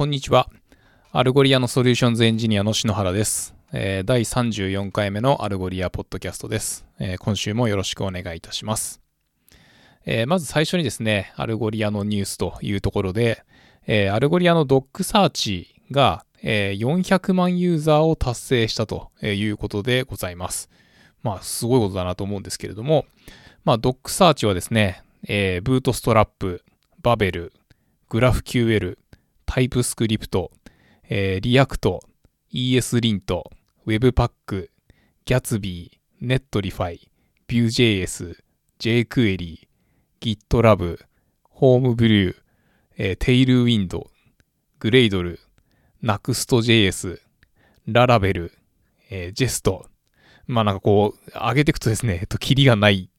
こんにちは。 Algolia のソリューションズエンジニアの篠原です。えー第34回目の Algolia ポッドキャストです、えー今週もよろしくお願いいたします。えーまず最初にですね、 Algolia のニュースというところで、え Algolia の DocSearch が、え400万ユーザーを達成したということでございます。まあ、すごいことだなと思うんですけれども、まあ、 DocSearch はですね、えーブートストラップ、バベル、グラフ QL、タイプスクリプト、えー、リアクト、ESLint、Webpack、Gatsby、Netlify、Vue.js、jQuery、GitLab、Homebrew、えー、Tailwind、Gradle、Next.js、Laravel、えー、Jest。まあなんかこう、上げていくとですね、えっと、キリがない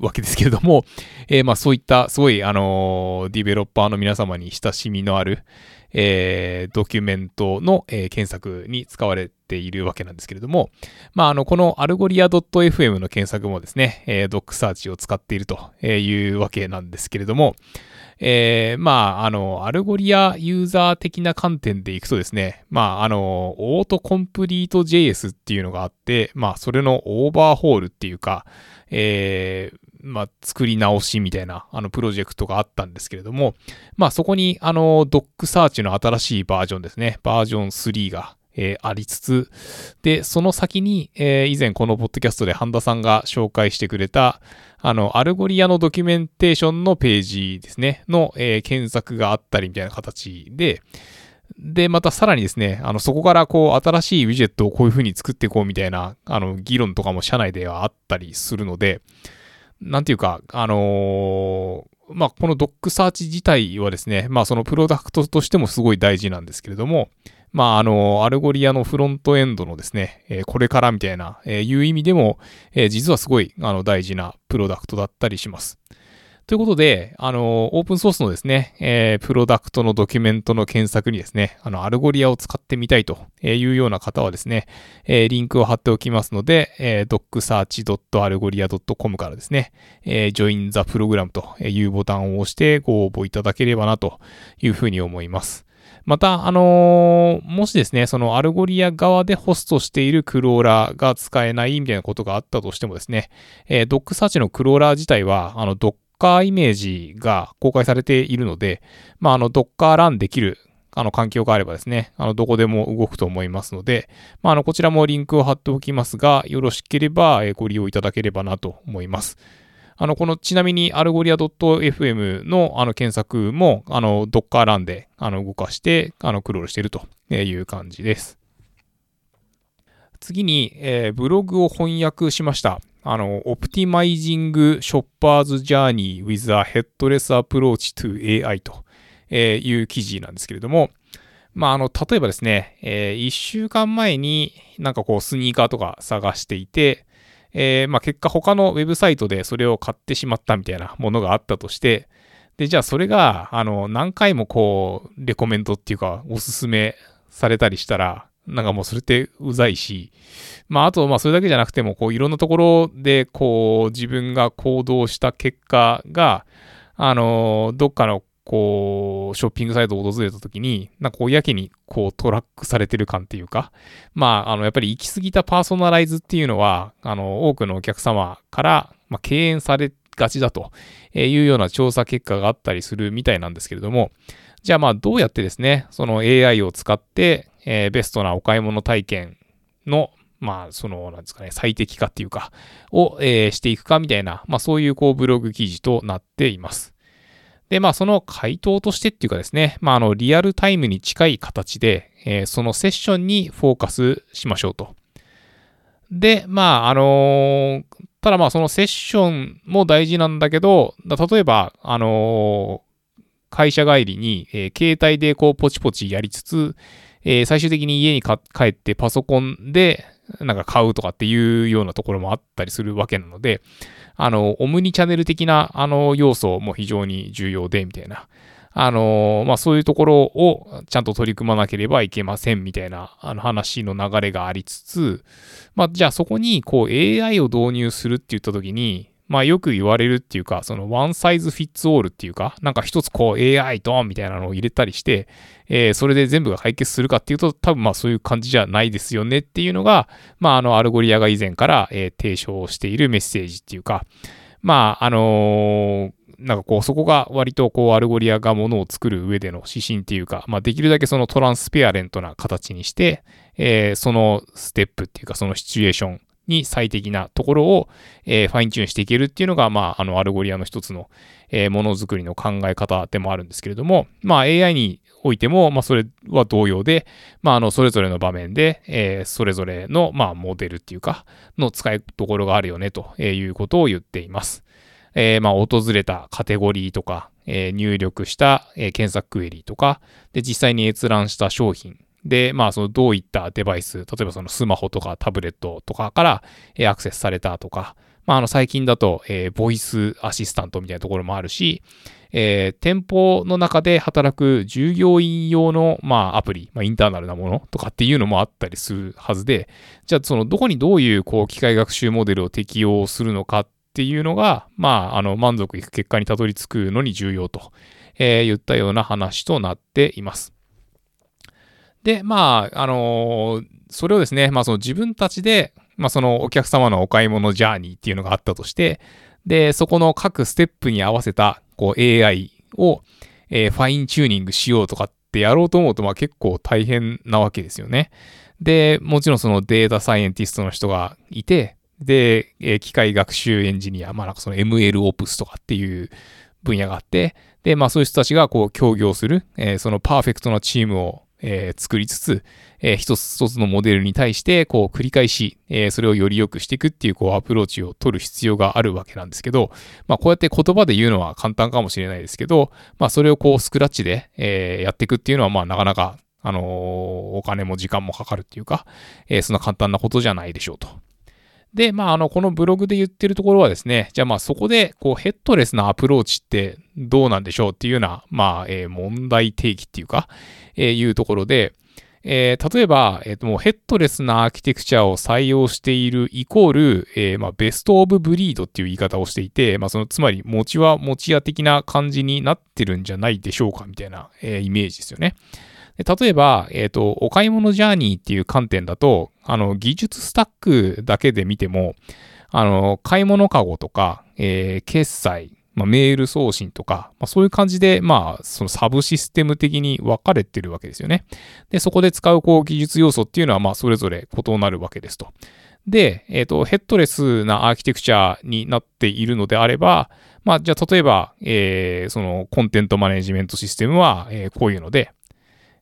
わけですけれども、えーまあそういったすごい、あのディベロッパーの皆様に親しみのある、えードキュメントの、えー検索に使われているわけなんですけれども、まああの、このアルゴリア .fm の検索もですね、えー、 DocSearch を使っているというわけなんですけれども、えーまあ、あの、 Algolia ユーザー的な観点でいくとですね、まあ、あの、 Autocomplete JS っていうのがあって、まあ、それのオーバーホールっていうか、えーまあ、作り直しみたいな、あの、プロジェクトがあったんですけれども、まあ、そこに、あの、 DocSearch の新しいバージョンですね、バージョン3が、えーありつつ、で、その先に、えー以前このポッドキャストで半田さんが紹介してくれた、あの、 Algolia のドキュメンテーションのページですね、の、えー検索があったりみたいな形で、で、またさらにですね、あの、そこからこう、新しいウィジェットをこういう風に作っていこうみたいな、あの、議論とかも社内ではあったりするので、なんていうか、あのーまあ、この DocSearch 自体はですね、まあ、そのプロダクトとしてもすごい大事なんですけれども、まあ、あの、 Algolia のフロントエンドのですね、えーこれからみたいな、えーいう意味でも、えー実はすごい、あの、大事なプロダクトだったりします。ということで、あの、オープンソースのですね、えープロダクトのドキュメントの検索にですね、あの、 Algolia を使ってみたいというような方はですね、えーリンクを貼っておきますので、えー、 docsearch.algolia.com からですね、えー Join the Program というボタンを押してご応募いただければなというふうに思います。また、あのーもしですね、その Algolia 側でホストしているクローラーが使えないみたいなことがあったとしてもですね、えー、 DocSearch のクローラー自体は、あの、ドッカーイメージが公開されているので、まあ、あの、 docker run できる、あの、環境があればですね、あの、どこでも動くと思いますので、まあ、あの、こちらもリンクを貼っておきますが、よろしければ、えーご利用いただければなと思います。あの、この、ちなみに、 Algolia .fm の、あの、検索も、あの、 docker run で、あの、動かして、あの、クロールしているという感じです。次に、えーブログを翻訳しました。あの、Optimizing Shoppers Journey with a Headless Approach to AI という記事なんですけれども、まあ、あの、例えばですね、え1週間前になんかこうスニーカーとか探していて、えーまあ、結果他のウェブサイトでそれを買ってしまったみたいなものがあったとして、で、じゃあそれが、あの、何回もこう、レコメントっていうか、おすすめされたりしたら、なんかもうそれってうざいし、まあ、あと、まあ、それだけじゃなくても、こう、いろんなところで、こう、自分が行動した結果が、あの、どっかの、こう、ショッピングサイトを訪れた時に、なんかこう、やけに、こう、トラックされてる感っていうか、まあ、あの、やっぱり行き過ぎたパーソナライズっていうのは、あの、多くのお客様から、まあ、敬遠されがちだというような調査結果があったりするみたいなんですけれども、じゃあまあどうやってですね、その AI を使って、えーベストなお買い物体験の、まあその、なんですかね、最適化っていうか、を、えーしていくかみたいな、まあそういうこうブログ記事となっています。で、まあその回答としてっていうかですね、まああのリアルタイムに近い形で、えーそのセッションにフォーカスしましょうと。で、まああのーただまあそのセッションも大事なんだけど、例えば、あのー会社帰りに、え携帯でこうポチポチやりつつ、え最終的に家に帰ってパソコンでなんか買うとかっていうようなところもあったりするわけなので、あの、オムニチャンネル的なあの要素も非常に重要で、みたいな。あのまあ、そういうところをちゃんと取り組まなければいけませんみたいなあの話の流れがありつつ、まあ、じゃあそこにこう AI を導入するって言った時に、まあよく言われるっていうか、そのワンサイズフィッツオールっていうか、なんか一つこう AI ドンみたいなのを入れたりして、えー、それで全部が解決するかっていうと、多分まあそういう感じじゃないですよねっていうのが、まああの Algolia が以前から、えー、提唱しているメッセージっていうか、まああのーなんかこう、そこが割とこう、 Algolia がものを作る上での指針っていうか、まあ、できるだけその transparent な形にして、えー、そのステップっていうか、そのシチュエーションに最適なところを、えー、 fine-tune していけるっていうのが、まあ、あの、 Algolia の一つの、えー、ものづくりの考え方でもあるんですけれども、まあ、AI においても、まあ、それは同様で、まあ、あの、それぞれの場面で、えー、それぞれの、まあ、モデルっていうか、の使いどころがあるよね、ということを言っています。えー、まあ、訪れたカテゴリーとか、えー、入力した、えー、検索クエリとか、で、実際に閲覧した商品、で、まあ、そのどういったデバイス、例えばそのスマホとかタブレットとかから、アクセスされたとか、まあ、あの最近だと、えー、ボイスアシスタントみたいなところもあるし、えー、店舗の中で働く従業員用の、まあ、アプリ、まあ、インターナルなものとかっていうのもあったりするはずで、じゃあ、そのどこにどういうこう機械学習モデルを適用するのかっていうのが、まあ、あの満足いく結果にたどり着くのに重要と、えー、言ったような話となっています。で、まあ、あのー、それをですね、まあその自分たちで、まあそのお客様のお買い物ジャーニーっていうのがあったとして、で、そこの各ステップに合わせたこう AI を、えー、ファインチューニングしようとかってやろうと思うと、まあ結構大変なわけですよね。で、もちろんそのデータサイエンティストの人がいて、で、えー、機械学習エンジニア、まあなんかその MLOps とかっていう分野があって、で、まあそういう人たちがこう協業する、えー、そのパーフェクトなチームをえー、作りつつ、えー、一つ一つのモデルに対して、こう繰り返し、えー、それをより良くしていくっていう、こうアプローチを取る必要があるわけなんですけど、まあこうやって言葉で言うのは簡単かもしれないですけど、まあそれをこうスクラッチで、えやっていくっていうのは、まあなかなか、あのお金も時間もかかるっていうか、えそんな簡単なことじゃないでしょうと。で、まあ、あの、このブログで言ってるところはですね、じゃあまあそこで、こう、ヘッドレスなアプローチってどうなんでしょうっていうような、まあ、えー、問題提起っていうか、えー、いうところで、えー、例えば、えっ、と、もうヘッドレスなアーキテクチャを採用しているイコール、えー、まあ、ベストオブブリードっていう言い方をしていて、まあ、その、つまり、持ちは持ち屋的な感じになってるんじゃないでしょうか、みたいな、えー、イメージですよね。で例えば、えっ、ー、と、お買い物ジャーニーっていう観点だと、あの、技術スタックだけで見ても、あの、買い物かごとか、えー、決済、まあ、メール送信とか、まあ、そういう感じで、まあ、そのサブシステム的に分かれてるわけですよね。で、そこで使う、こう、技術要素っていうのは、まあ、それぞれ異なるわけですと。で、えっ、ー、と、 headless なアーキテクチャになっているのであれば、まあ、じゃあ、例えば、えー、その、 content management system は、えー、こういうので、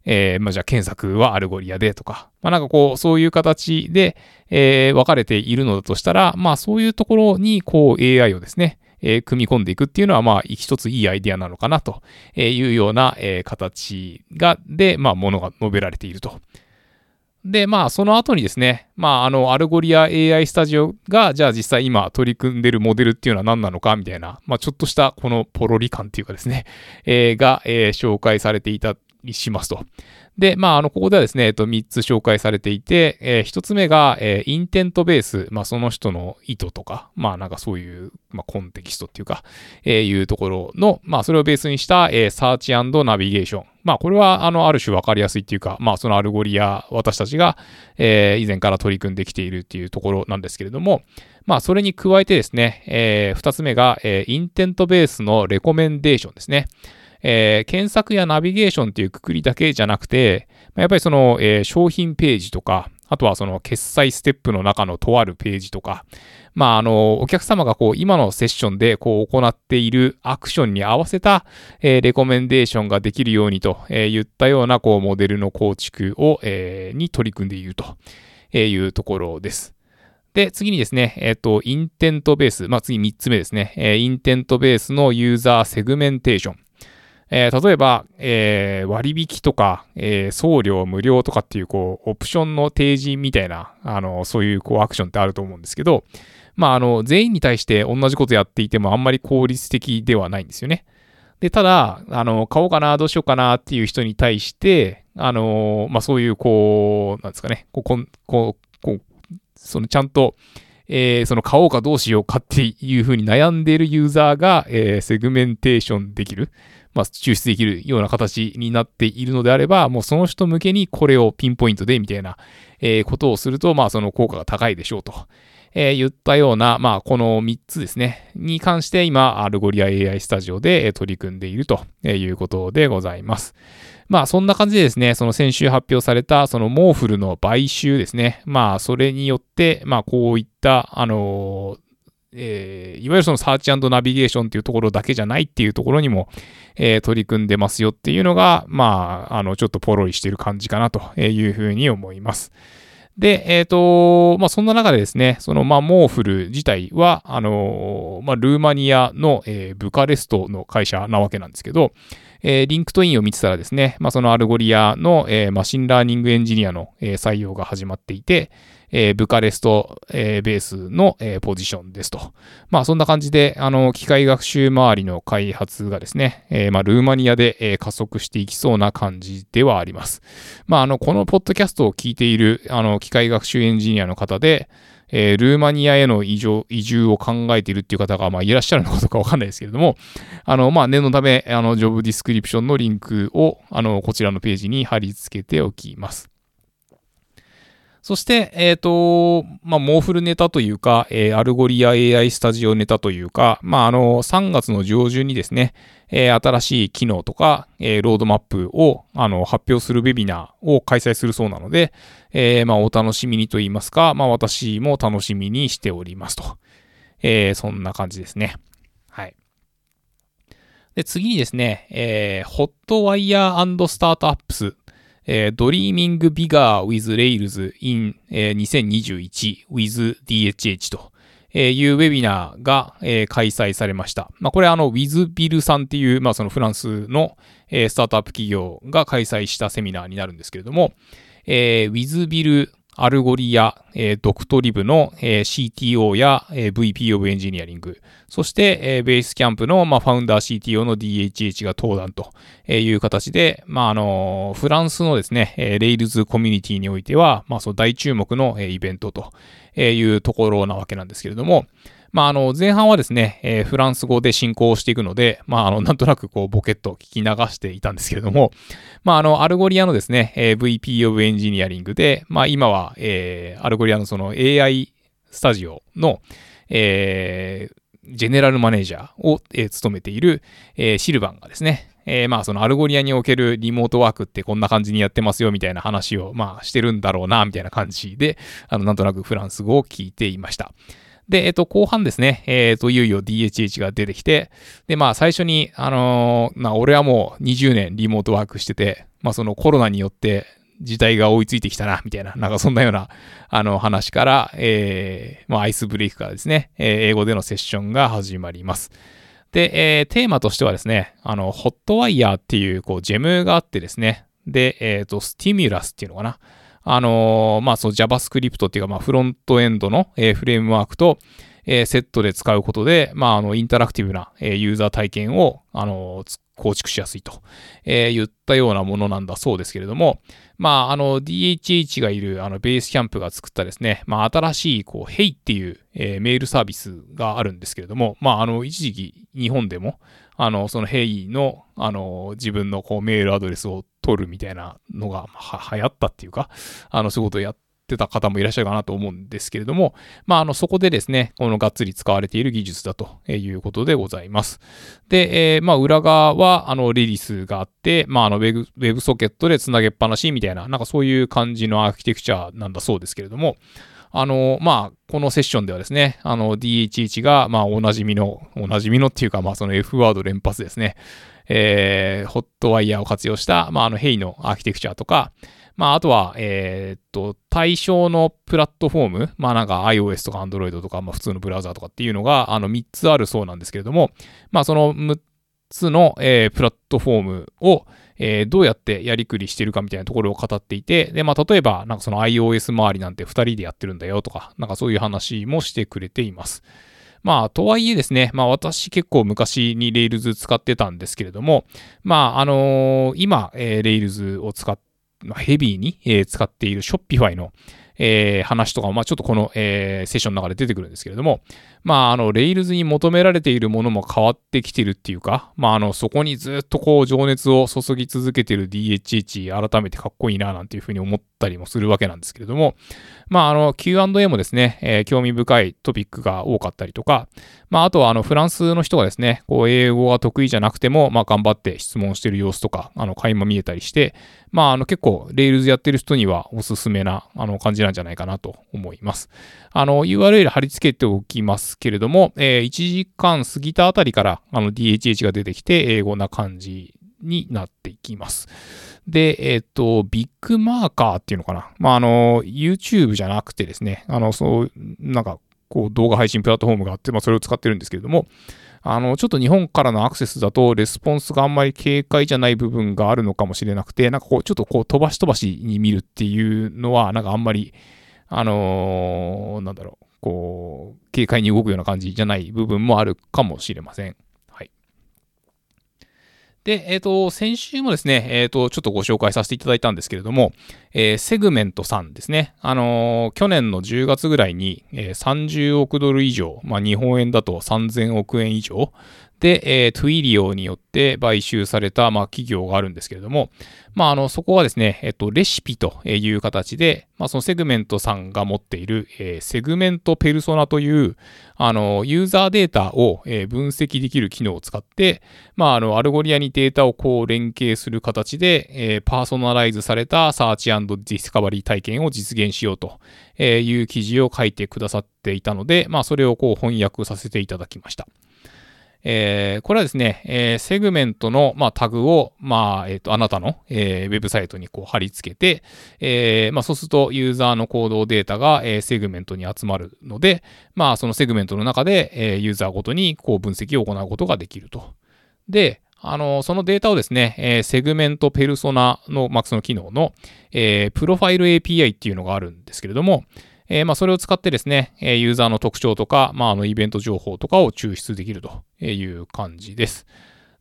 えー、まあ、じゃあ検索は Algolia でとか、まあ、なんかこう、そういう形で、えー、分かれているのだとしたら、まあ、そういうところに、こう、AI をですね、えー、組み込んでいくっていうのは、まあ、一ついいアイディアなのかなというような、えー、形が、で、まあ、ものが述べられていると。で、まあ、その後にですね、まあ、あの、アルゴリア AI スタジオが、じゃあ実際今取り組んでるモデルっていうのは何なのか、みたいな、まあ、ちょっとしたこのポロリ感っていうかですね、えー、が、えー、紹介されていたしますと。で、まあ、あの、ここではですね、えっと、3つ紹介されていて、えー、1つ目が、えー、 intent base、まあ、その人の意図とか、まあ、なんかそういう、まあ、コンテキストっていうか、えー、いうところの、まあ、それをベースにした、えー、サーチナビゲーション。まあ、これは、あの、ある種わかりやすいっていうか、まあ、そのアルゴリア、私たちが、えー、以前から取り組んできているっていうところなんですけれども、まあ、それに加えてですね、えー、2つ目が、えー、 intent base のレコメンデーションですね。えー、検索やナビゲーションっていうくくりだけじゃなくて、やっぱりその、えー、商品ページとか、あとはその決済ステップの中のとあるページとか、まあ、あの、お客様がこう、今のセッションでこう、行っているアクションに合わせた、えー、レコメンデーションができるようにと、えー、言ったような、こう、モデルの構築を、えー、に取り組んでいるというところです。で、次にですね、えっ、ー、と、 intent base、まあ、次3つ目ですね、え、 intent base の user segmentation。えー、例えば、えー、割引とか、えー、送料無料とかっていう、こう、オプションの提示みたいな、あの、そういう、こう、アクションってあると思うんですけど、まあ、あの、全員に対して同じことやっていてもあんまり効率的ではないんですよね。で、ただ、あの、買おうかな、どうしようかなっていう人に対して、あの、まあ、そういう、こう、なんですかね、こう、こう、こう、そのちゃんと、えー、その買おうかどうしようかっていうふうに悩んでいるユーザーが、えー、セグメンテーションできる、まあ、抽出できるような形になっているのであれば、もうその人向けにこれをピンポイントでみたいな、えー、ことをすると、まあ、その効果が高いでしょうと。えー、言ったような、まあ、この3つですね、に関して今、アルゴリア AI スタジオで取り組んでいるということでございます。まあ、そんな感じでですね、その先週発表された、そのモーフルの買収ですね。まあ、それによって、まあ、こういった、あのえー、いわゆるそのサーチナビゲーションっていうところだけじゃないっていうところにも、えー、取り組んでますよっていうのが、まあ、あの、ちょっとポロリしてる感じかなというふうに思います。で、えっ、ー、と、まあ、そんな中でですね、その、まあ、モーフル自体は、あの、まあ、ルーマニアの、えー、ブカレストの会社なわけなんですけど、えー、リンクトインを見てたらですね、まあ、そのアルゴリアの、えー、 machine learning engineer の、えー、採用が始まっていて、えー、ブカレスト、えー、ベースの、えー、ポジションですと。まあそんな感じで、あの、機械学習周りの開発がですね、えー、まあルーマニアで、えー、加速していきそうな感じではあります。まああの、このポッドキャストを聞いている、あの、機械学習エンジニアの方で、えー、ルーマニアへの移住移住を考えているっていう方が、まあ、いらっしゃるのかどうかわかんないですけれども、あの、まあ、念のため、あの、ジョブディスクリプションのリンクを、あの、こちらのページに貼り付けておきます。そして、えっ、ー、と、まあ、モーフルネタというか、えー、アルゴリア AI スタジオネタというか、まあ、あの、3月の上旬にですね、えー、新しい機能とか、えー、ロードマップを、あの、発表するウェビナーを開催するそうなので、えー、まあ、お楽しみにと言いますか、まあ、私も楽しみにしておりますと。えー、そんな感じですね。はい。で、次にですね、えー、ホットワイヤースタートアップスえー、Dreaming Bigger with Rails in、えー、2021 with DHH というウェビナーが、えー、開催されました。まあ、これあの WithBill さんっていう、まあ、そのフランスの、えー、スタートアップ企業が開催したセミナーになるんですけれども、えー、WithBill アルゴリア、えー、 Doctolib の、えー、CTO や、えー、VP of Engineering、そして、えー、ベースキャンプの、まあ、ファウンダー CTO の DHH が登壇という形で、まあ、あのフランスのですね、えー、レイルズコミュニティにおいては、まあ、その大注目の、えー、イベントというところなわけなんですけれども、まあ、あの、前半はですね、えー、フランス語で進行していくので、まあ、あの、なんとなくこう、ボケっと聞き流していたんですけれども、まあ、あの、アルゴリアのですね、えー、VP of Engineering で、まあ、今は、えー、アルゴリアのその AI スタジオの、えー、ジェネラルマネージャーを、えー、務めている、えー、シルバンがですね、えー、まあそのアルゴリアにおけるリモートワークってこんな感じにやってますよみたいな話をまあしてるんだろうなみたいな感じで、あのなんとなくフランス語を聞いていました。で、えっと、後半ですね、えっと、いよいよ DHH が出てきて、で、まあ、最初に、あのー、まあ、俺はもう20年リモートワークしてて、まあ、そのコロナによって時代が追いついてきたな、みたいな、なんかそんなような、あの、話から、えー、まあ、アイスブレイクからですね、えー、英語でのセッションが始まります。で、えー、テーマとしてはですね、あの、ホットワイヤーっていう、こう、ジェムがあってですね、で、えっ、ー、と、スティミュラスっていうのかな。あのー、まあ、そう JavaScript っていうか、まあ、フロントエンドの、えー、フレームワークと、えー、セットで使うことで、まあ、あの、インタラクティブな、えー、ユーザー体験を、あの、構築しやすいと、えー、言ったようなものなんだそうですけれども、まあ、あの、DHH がいる、あの、ベースキャンプが作ったですね、まあ、新しい、こう、Hey っていう、えー、メールサービスがあるんですけれども、まあ、あの、一時期、日本でも、あの、その Hey の、あの、自分のこうメールアドレスを取るみたいなのが、流行ったっていうか、あの、そういうことをやってた方もいらっしゃるかなと思うんですけれども、まあ、あの、そこでですね、このがっつり使われている技術だということでございます。で、えー、まあ、裏側は、あの、レディスがあって、まあ、あのウェブ、ウェブソケットでつなげっぱなしみたいな、なんかそういう感じのアーキテクチャなんだそうですけれども、あの、まあ、このセッションではですね、あの、DHH が、まあ、おなじみの、おなじみのっていうか、まあ、その F ワード連発ですね、えー、ホットワイヤーを活用した、まあ、あの、ヘイのアーキテクチャとか、まあ、あとは、えー、っと、対象のプラットフォーム、まあなんか iOS とか Android とか、まあ普通のブラウザーとかっていうのが、あの3つあるそうなんですけれども、まあその6つの、えー、プラットフォームを、えー、どうやってやりくりしてるかみたいなところを語っていて、で、まあ例えば、なんかその iOS 周りなんて2人でやってるんだよとか、なんかそういう話もしてくれています。まあ、とはいえですね、まあ私結構昔にレイルズ使ってたんですけれども、まあ、あのー、今、えー、Rails を使っ、ヘビーに、えー、使っているショッピファイの、えー、話とかも、まあ、ちょっとこの、えー、セッションの中で出てくるんですけれども、まあ、あの、Rails に求められているものも変わってきてるっていうか、まあ、あの、そこにずっとこう、情熱を注ぎ続けてる DHH、改めてかっこいいな、なんていうふうに思ったりもするわけなんですけれども、まあ、あの、Q&A もですね、えー、興味深いトピックが多かったりとか、まあ、あとは、あの、フランスの人がですね、こう、英語が得意じゃなくても、まあ、頑張って質問してる様子とか、あの、垣間見えたりして、まあ、あの、結構、Rails やってる人にはおすすめな、あの、感じなんじゃないかなと思います。あの、URL 貼り付けておきますけれども、えー、1時間過ぎたあたりから、あの、DHH が出てきて、英語な感じになっていきます。で、えっ、ー、と、ビッグマーカーっていうのかな。まあ、あの、YouTube じゃなくてですね、あの、そう、なんか、こう、動画配信プラットフォームがあって、まあ、それを使ってるんですけれども、あの、ちょっと日本からのアクセスだと、レスポンスがあんまり軽快じゃない部分があるのかもしれなくて、なんかこう、ちょっとこう、飛ばし飛ばしに見るっていうのは、なんかあんまり、あのー、なんだろう、こう、軽快に動くような感じじゃない部分もあるかもしれません。で、えっ、ー、と、先週もですね、えっ、ー、と、ちょっとご紹介させていただいたんですけれども、えー、セグメントさんですね。あの、去年の10月ぐらいに、えー、30億ドル以上、まあ、日本円だと3000億円以上で、えー、トゥイリオによって買収された、まあ、企業があるんですけれども、まあ、あの、そこはですね、えっと、レシピという形で、まあ、そのセグメントさんが持っている、えー、セグメントペルソナという、あの、ユーザーデータを、えー、分析できる機能を使って、まあ、あの、アルゴリアにデータをこう連携する形で、えー、パーソナライズされた search discovery 体験を実現しようという記事を書いてくださっていたので、まあ、それをこう翻訳させていただきました。えー、これはですね、えー、セグメントの、まあ、タグを、まあ、えっ、ー、と、あなたの、えー、ウェブサイトにこう貼り付けて、えー、まあ、そうするとユーザーの行動データが、えー、セグメントに集まるので、まあ、そのセグメントの中で、えー、ユーザーごとにこう分析を行うことができると。で、あの、そのデータをですね、えー、セグメントペルソナの、まあ、その機能の、えー、プロファイル API っていうのがあるんですけれども、えー、まあ、それを使ってですね、えユーザーの特徴とか、まあ、あのイベント情報とかを抽出できるという感じです。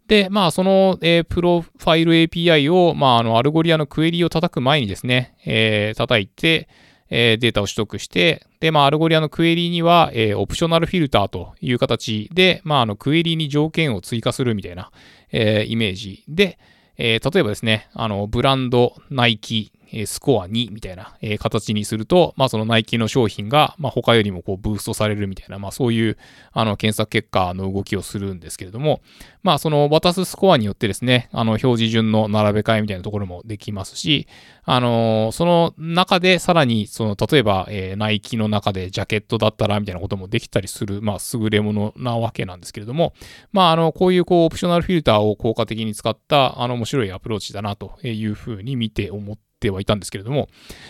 で、まあ、その、えー、プロファイル API を、まあ、あの、アルゴリアのクエリを叩く前にですね、えー、叩いて、えー、データを取得して、で、まあ、アルゴリアのクエリには、えー、 optional filter という形で、まあ、あの、クエリに条件を追加するみたいな、えー、イメージで、えー、例えばですね、あの、ブランド、ナイキ、スコア2みたいな、え形にすると、まあそのナイキの商品が、ま他よりもこうブーストされるみたいな、まあそういうあの検索結果の動きをするんですけれども、まあその渡すスコアによってですね、あの表示順の並べ替えみたいなところもできますし、あのその中でさらに、その例えば、え、ナイキの中でジャケットだったらみたいなこともできたりする、まあ優れものなわけなんですけれども、まああのこういうこう optional filter を効果的に使ったあの面白いアプローチだなというふうに見て思ってはいたんですけれども、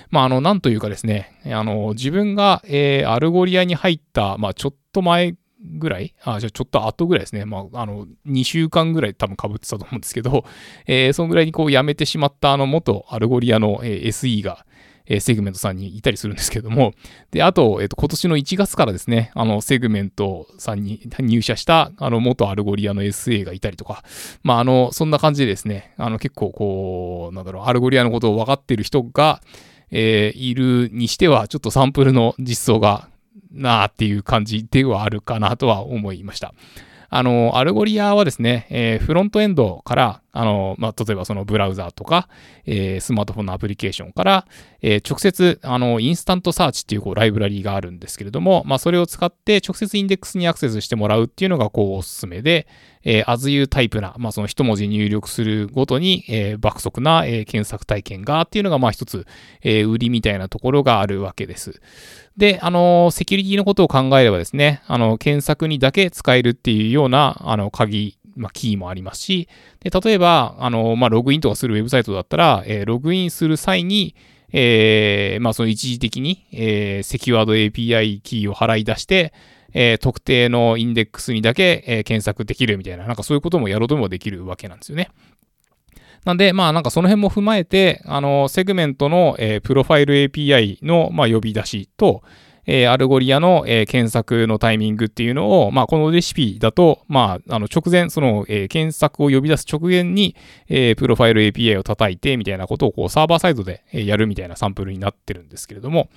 まあ、あの、なんというかですね、あの、自分が、えー、アルゴリアに入った、まあ、ちょっと前ぐらいあ、じゃあちょっと後ぐらいですね。まあ、あの、2週間ぐらい多分被ってたと思うんですけど、えー、そのぐらいにこう辞めてしまったあの元アルゴリアの、えー、SE が、えー、セグメントさんにいたりするんですけども、で、あと、えっ、ー、と、今年の1月からですね、あの、セグメントさんに入社した、あの、元アルゴリアの SA がいたりとか、まあ、あの、そんな感じでですね、あの、結構こう、なんだろう、アルゴリアのことを分かってる人が、えー、いるにしては、ちょっとサンプルの実装が、なあっていう感じではあるかなとは思いました。あの、アルゴリアはですね、えー、フロントエンドから、あの、まあ、例えばそのブラウザーとか、えー、スマートフォンのアプリケーションから、えー、直接、あの、 InstantSearch っていうこうライブラリーがあるんですけれども、まあ、それを使って直接インデックスにアクセスしてもらうっていうのがこうおすすめで、えー、as you type な、まあ、その一文字入力するごとに、えー、爆速な、えー、検索体験がっていうのが、ま、一つ、えー、売りみたいなところがあるわけです。で、あの、セキュリティのことを考えればですね、あの、検索にだけ使えるっていうような、あの、鍵まあ、キーもありますし、で例えば、あの、まあ、ログインとかするウェブサイトだったら、えー、ログインする際に、えー、まあ、その一時的に、えー、セキュアード API キーを払い出して、えー、特定のインデックスにだけ、えー、検索できるみたいな、なんかそういうこともやろうともできるわけなんですよね。なんで、まあなんかその辺も踏まえて、あの、セグメントの、えー、プロファイル API の、まあ、呼び出しと、えー、アルゴリアの、えー、検索のタイミングっていうのを、まあ、このレシピだと、まあ、あの直前、その、えー、検索を呼び出す直前に、えプロファイル API を叩いてみたいなことをこうサーバーサイドでやるみたいなサンプルになってるんですけれども、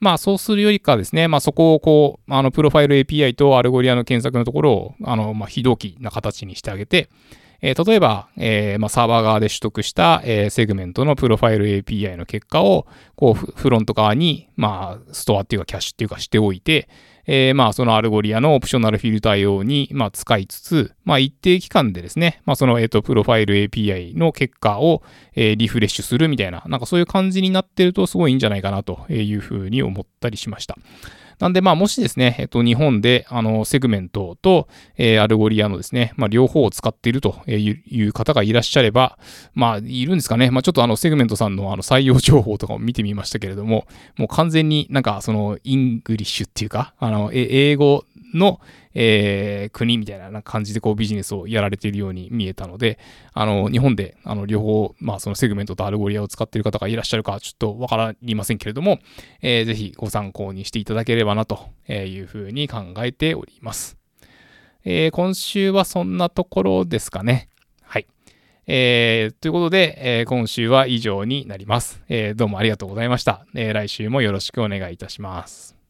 まあ、そうするよりかですね、まあ、そこをこう、あのプロファイル API とアルゴリアの検索のところを、あの、まあ、非同期な形にしてあげて、えー、例えば、えーまあ、サーバー側で取得した、えー、セグメントのプロファイル API の結果を、こう、フロント側に、まあ、ストアっていうかキャッシュっていうかしておいて、え、まあ、そのアルゴリアの optional filter 用に、まあ、使いつつ、まあ、一定期間でですね、まあ、その、えっ、と、プロファイル API の結果を、え、リフレッシュするみたいな、なんかそういう感じになってるとすごいいいんじゃないかなというふうに思ったりしました。なんで、まあ、もしですね、えっと、日本で、あの、セグメントと、えー、アルゴリアのですね、まあ、両方を使っているという方がいらっしゃれば、まあ、いるんですかね。まあ、ちょっとあの、セグメントさんのあの、採用情報とかを見てみましたけれども、もう完全になんか、その、 English っていうか、あの、英語の、えー、国みたいな感じでこうビジネスをやられているように見えたので、あの、日本で、あの、両方、まあ、そのセグメントとアルゴリアを使っている方がいらっしゃるか、ちょっとわかりませんけれども、えー、ぜひご参考にしていただければな、というふうに考えております。えー、今週はそんなところですかね。はい。えー、ということで、えー、今週は以上になります、えー。どうもありがとうございました。えー、来週もよろしくお願いいたします。